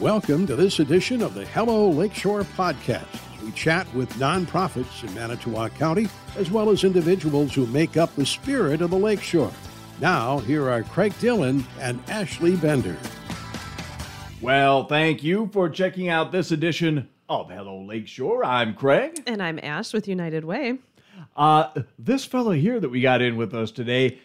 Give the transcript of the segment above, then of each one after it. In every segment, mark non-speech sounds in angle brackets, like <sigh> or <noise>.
Welcome to this edition of the Hello Lakeshore podcast. We chat with nonprofits in Manitowoc County, as well as individuals who make up the spirit of the Lakeshore. Now, here are Craig Dillon and Ashley Bender. Well, thank you for checking out this edition of Hello Lakeshore. I'm Craig. And I'm Ash with United Way. Uh, this fellow here that we got in with us today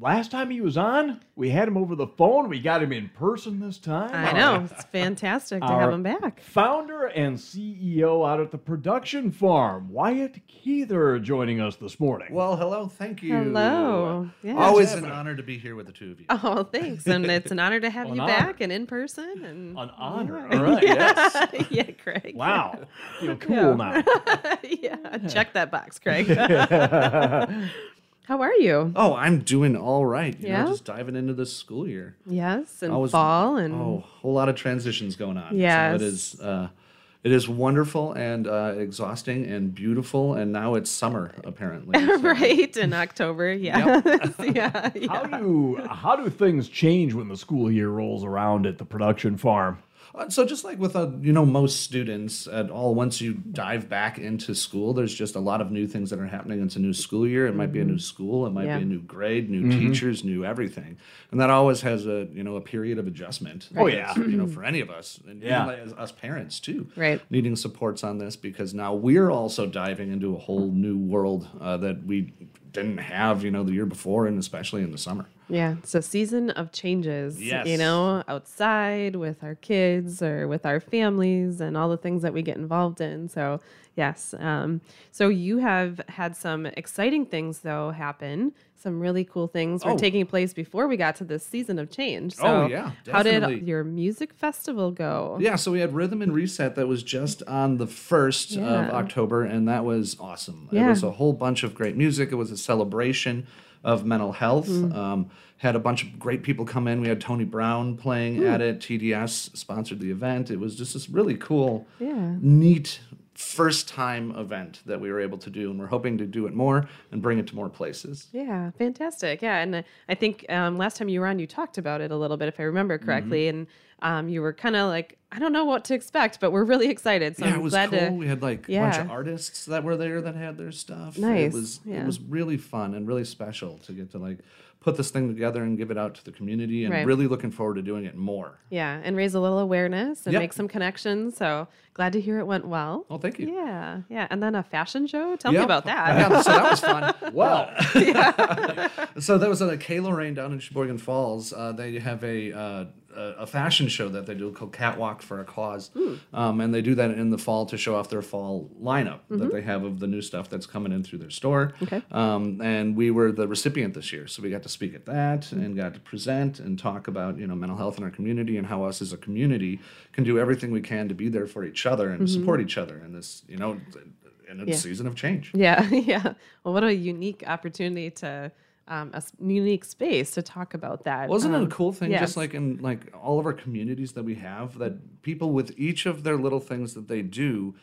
last time he was on, we had him over the phone. We got him in person this time. I know. It's fantastic to have him back. Founder and CEO out at the production farm, Wyatt Kuether, joining us this morning. Well, hello. Thank you. Hello. Yeah. Always an honor to be here with the two of you. Oh, thanks. And <laughs> it's an honor to have you honor. back and in person. And An honor. All right. <laughs> Yes. <laughs> yeah, Craig. Wow. Feel cool Yeah. now. yeah, check that box, Craig. How are you? Oh, I'm doing all right. You Yeah? know, just diving into this school year. Yes, and Always- fall and Oh, a whole lot of transitions going on. Yes. So it is. Uh, it is wonderful and uh, exhausting and beautiful, and now it's summer apparently. <laughs> so- right in October. Yeah, yeah, <laughs> yeah. How do how do things change when the school year rolls around at the production farm? So just like with uh, you know most students at all, once you dive back into school, there's just a lot of new things that are happening. It's a new school year. It might be a new school. It might Yeah. be a new grade, new teachers, new everything, and that always has a you know a period of adjustment. Oh, yeah. you know for any of us, and even Yeah. like as us parents too, Right. Needing supports on this because now we're also diving into a whole new world uh, that we didn't have you know the year before, and especially in the summer. Yeah, a season of changes. You know, outside with our kids or with our families and all the things that we get involved in. So, yes. Um, so, you have had some exciting things, though, happen. Some really cool things were Oh. taking place before we got to this season of change. So, Oh, yeah, How did your music festival go? Yeah, so we had Rhythm and Reset that was just on the 1st of October, and that was awesome. Yeah. It was a whole bunch of great music. It was a celebration of mental health. Mm. Um, had a bunch of great people come in. We had Tony Brown playing Mm. at it. TDS sponsored the event. It was just this really cool, Yeah. neat first time event that we were able to do, and we're hoping to do it more and bring it to more places. Yeah, fantastic. Yeah, and I think um, last time you were on, you talked about it a little bit, if I remember correctly, and um, you were kind of like, I don't know what to expect, but we're really excited. So yeah, I'm it was glad cool. to. we had like a bunch of artists that were there that had their stuff. Nice, It was yeah. it was really fun and really special to get to like put this thing together and give it out to the community and Right. really looking forward to doing it more. Yeah, and raise a little awareness and Yep. make some connections. So glad to hear it went well. Oh, thank you. Yeah, yeah, and then a fashion show. Tell me about that. Yeah, so that was fun. <laughs> Well, <laughs> so that was at a K Lorraine down in Sheboygan Falls. Uh, they have a uh, a fashion show that they do called Catwalk for a Cause, um, and they do that in the fall to show off their fall lineup that they have of the new stuff that's coming in through their store. Okay. Um, and we were the recipient this year, so we got to speak at that and got to present and talk about you know mental health in our community and how us as a community can do everything we can to be there for each other and support each other in this you know in a Yeah. season of change. Yeah, <laughs> yeah. Well, what a unique opportunity to um, a s- unique space to talk about that. Wasn't it Um, a cool thing? yes. Just like in like all of our communities that we have, that people with each of their little things that they do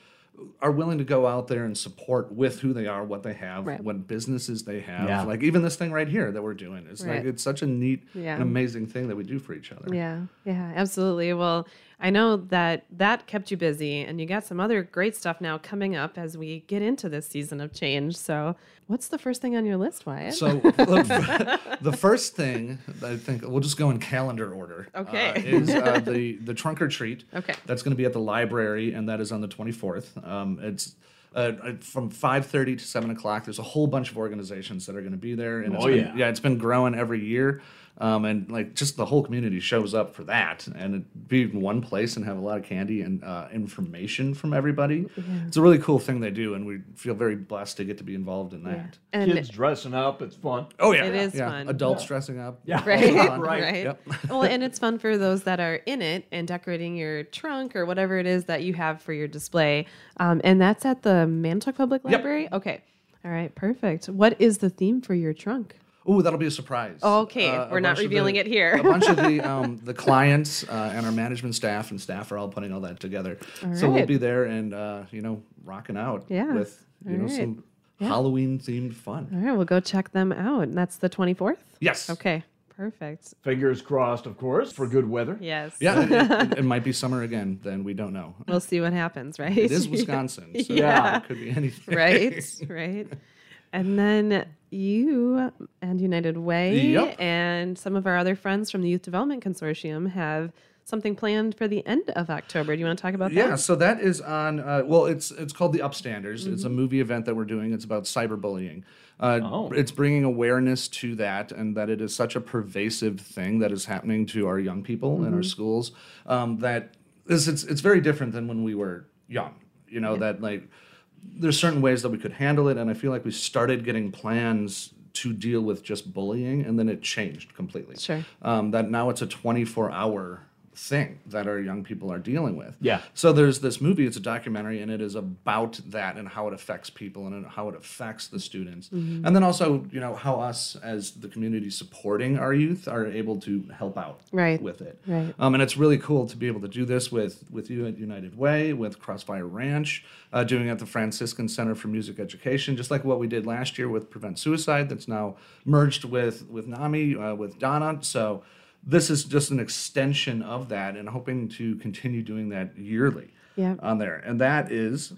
are willing to go out there and support with who they are, what they have, Right. what businesses they have. Yeah. Like even this thing right here that we're doing. is Right. like it's such a neat Yeah. and amazing thing that we do for each other. Yeah, yeah, absolutely. Well, I know that that kept you busy, and you got some other great stuff now coming up as we get into this season of change. So, what's the first thing on your list, Wyatt? So the, the first thing I think we'll just go in calendar order. uh, Okay. is uh, the the trunk or treat. Okay. That's going to be at the library, and that is on the twenty fourth. Um, it's. Uh, uh, from 5.30 to 7 o'clock there's a whole bunch of organizations that are going to be there and it's Oh, been, yeah. yeah it's been growing every year um, and like just the whole community shows up for that and it be in one place and have a lot of candy and uh, information from everybody it's a really cool thing they do and we feel very blessed to get to be involved in that and kids dressing up, it's fun. Oh yeah, It is yeah. fun. Adults dressing up. Yeah. right, Fun. <laughs> right, Right. Yep. well, and it's fun for those that are in it and decorating your trunk or whatever it is that you have for your display. Um, and that's at the Manitowoc Public Library. Okay, all right, perfect. What is the theme for your trunk? Ooh, that'll be a surprise. Okay, Uh, we're not revealing the- it here. <laughs> a bunch of the <laughs> um, the clients uh, and our management staff and staff are all putting all that together. so we'll be there and uh, you know rocking out Yeah. with you All know right. some Halloween themed fun. All right, we'll go check them out. And that's the 24th? Yes. Okay, Perfect. Fingers crossed, of course, for good weather. Yes. Yeah, it, <laughs> it- it might be summer again. Then we don't know. We'll see what happens, right? It is Wisconsin, so Yeah. it could be anything. right, right. And then you and United Way Yep. and some of our other friends from the Youth Development Consortium have something planned for the end of October. Do you want to talk about Yeah, that? Yeah, so that is on. Uh, well, it's it's called the Upstanders. It's a Mm-hmm. movie event that we're doing. It's about cyberbullying. Uh, Oh. It's bringing awareness to that, and that it is such a pervasive thing that is happening to our young people in Mm-hmm. our schools. Um, that is, it's it's very different than when we were young. You know that like there's certain ways that we could handle it, and I feel like we started getting plans to deal with just bullying, and then it changed completely. Sure. Um, that now it's a 24 hour thing that our young people are dealing with. Yeah. So there's this movie, it's a documentary, and it is about that and how it affects people and how it affects the students. Mm-hmm. And then also, you know, how us as the community supporting our youth are able to help out Right. with it. Right. Um, and it's really cool to be able to do this with, with you at United Way, with Crossfire Ranch, uh, doing it at the Franciscan Center for Music Education, just like what we did last year with Prevent Suicide, that's now merged with, with NAMI, uh, with Donna. So this is just an extension of that and hoping to continue doing that yearly Yeah. on there. And that is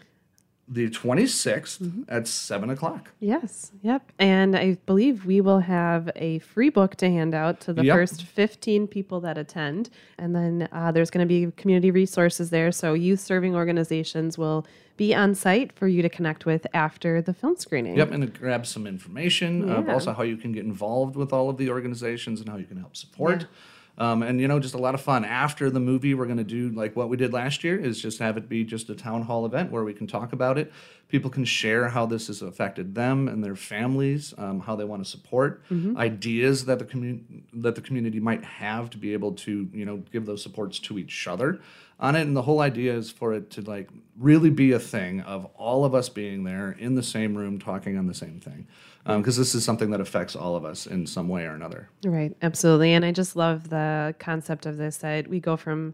the 26th Mm-hmm. at 7 o'clock. Yes. Yep. And I believe we will have a free book to hand out to the Yep. first 15 people that attend. And then uh, there's going to be community resources there. So youth serving organizations will be on site for you to connect with after the film screening. Yep, and it grabs some information of Yeah. also how you can get involved with all of the organizations and how you can help support. Um, and you know, just a lot of fun. After the movie, we're going to do like what we did last year is just have it be just a town hall event where we can talk about it. People can share how this has affected them and their families, um, how they want to support ideas that the community that the community might have to be able to you know give those supports to each other on it. And the whole idea is for it to like really be a thing of all of us being there in the same room talking on the same thing. Um, because this is something that affects all of us in some way or another. Right, absolutely. And I just love the concept of this that we go from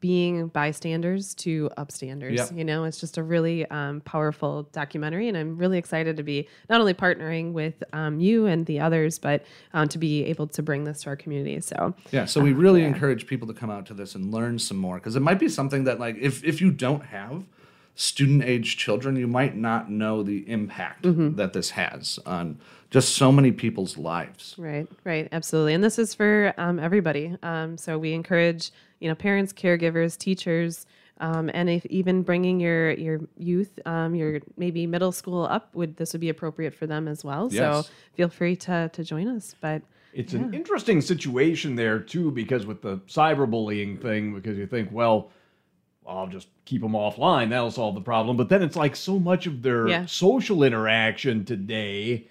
being bystanders to upstanders. Yep. You know, it's just a really um, powerful documentary. And I'm really excited to be not only partnering with um, you and the others, but um, to be able to bring this to our community. So, Yeah, so we really encourage people to come out to this and learn some more because it might be something that like if if you don't have student age children, you might not know the impact that this has on just so many people's lives. Right, right, absolutely. And this is for um, everybody. Um, so we encourage, you know, parents, caregivers, teachers, um, and if even bringing your your youth, um, your maybe middle school up, would this would be appropriate for them as well. Yes. So feel free to to join us. But It's an interesting situation there too, because with the cyberbullying thing, because you think, well, I'll just keep them offline, that'll solve the problem. But then it's like so much of their Yeah. social interaction today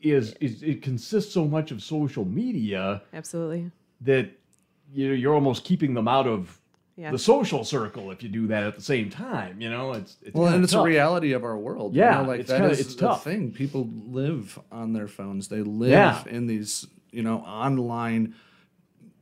is, is it consists so much of social media absolutely, that you know, you're almost keeping them out of Yeah. the social circle if you do that at the same time. You know, it's, it's Well, and it's tough. a reality of our world. Yeah, you know, like it's that kinda- is it's the tough. thing. People live on their phones. They live Yeah. in these, you know, online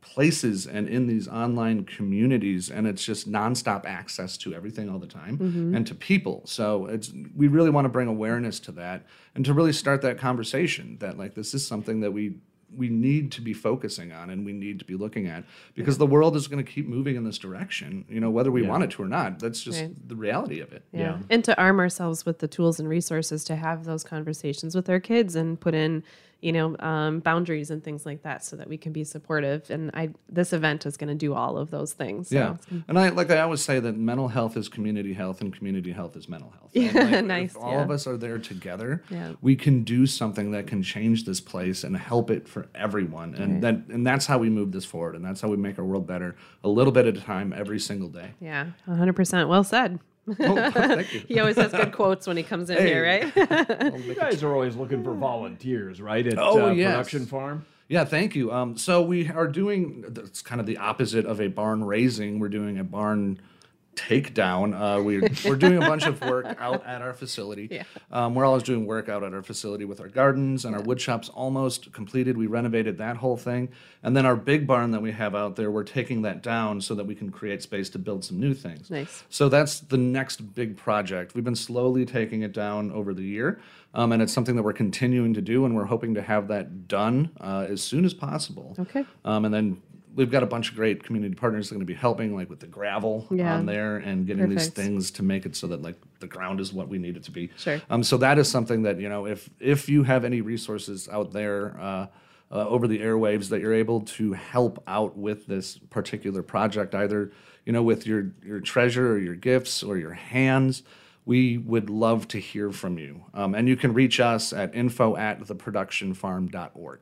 places and in these online communities and it's just nonstop access to everything all the time Mm-hmm. and to people so it's we really want to bring awareness to that and to really start that conversation that like this is something that we we need to be focusing on and we need to be looking at because the world is going to keep moving in this direction you know whether we want it to or not that's just Right. the reality of it yeah. Yeah. and to arm ourselves with the tools and resources to have those conversations with our kids and put in, you know, um, boundaries and things like that, so that we can be supportive. And I, this event is going to do all of those things. So Yeah, and I like I always say that mental health is community health, and community health is mental health. Yeah, <laughs> like, if all yeah. of us are there together. Yeah. we can do something that can change this place and help it for everyone, and that and that's how we move this forward, and that's how we make our world better, a little bit at a time, every single day. Yeah, 100%. Well said. Oh. <laughs> <laughs> He always has good quotes when he comes in here, right? <laughs> You guys are always looking for volunteers, right? At Oh, uh, yes. Production Farm. Yeah, thank you. Um, so we are doing it's kind of the opposite of a barn raising. We're doing a barn take down. Uh, we're, we're doing a bunch of work <laughs> out at our facility. Yeah. Um, we're always doing work out at our facility with our gardens and our wood shops almost completed. We renovated that whole thing. And then our big barn that we have out there, we're taking that down so that we can create space to build some new things. Nice. So that's the next big project. We've been slowly taking it down over the year. Um, and it's something that we're continuing to do, and we're hoping to have that done uh, as soon as possible. Okay. Um, and then we've got a bunch of great community partners that are going to be helping, like with the gravel Yeah. on there and getting these things to make it so that like the ground is what we need it to be. Sure. Um, so that is something that you know, if if you have any resources out there. Uh, uh, over the airwaves, that you're able to help out with this particular project, either you know with your your treasure or your gifts or your hands, we would love to hear from you. Um, and you can reach us at info at theproductionfarm.org.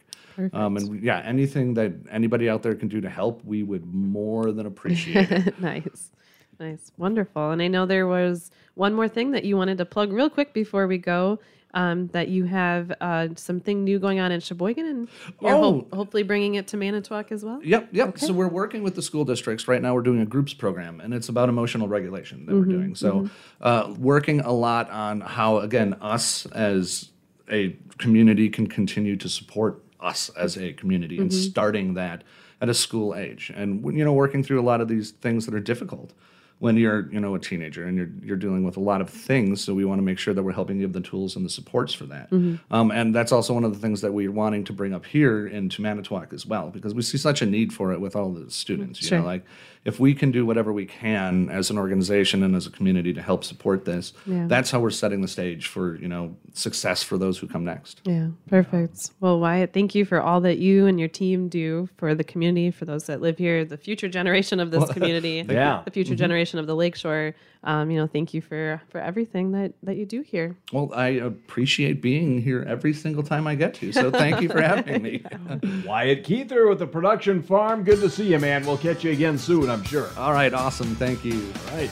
Um, and we- yeah, anything that anybody out there can do to help, we would more than appreciate it. <laughs> nice. Nice. Wonderful. And I know there was one more thing that you wanted to plug real quick before we go. Um, that you have uh, something new going on in Sheboygan and you're ho- Oh. hopefully bringing it to Manitowoc as well. Yep, yep. So we're working with the school districts right now. We're doing a groups program, and it's about emotional regulation that we're doing. So, uh, working a lot on how, again, us as a community can continue to support us as a community, and starting that at a school age, and you know, working through a lot of these things that are difficult when you're you know a teenager and you're you're dealing with a lot of things so we want to make sure that we're helping give the tools and the supports for that um, and that's also one of the things that we're wanting to bring up here into manitowoc as well because we see such a need for it with all the students you Sure. know like if we can do whatever we can as an organization and as a community to help support this Yeah. that's how we're setting the stage for you know success for those who come next Yeah, perfect. Well, Wyatt, thank you for all that you and your team do for the community, for those that live here, the future generation of this <laughs> community, Yeah. the future generation of the Lakeshore. Um, you know, thank you for for everything that that you do here. well i appreciate being here every single time i get to so thank you for having me <laughs> Wyatt Kuether with the production farm. Good to see you, man. We'll catch you again soon, I'm sure. all right awesome thank you All right.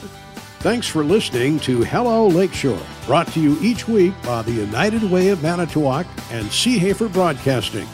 Thanks for listening to Hello Lakeshore, brought to you each week by the United Way of Manitowoc and Seehafer Broadcasting.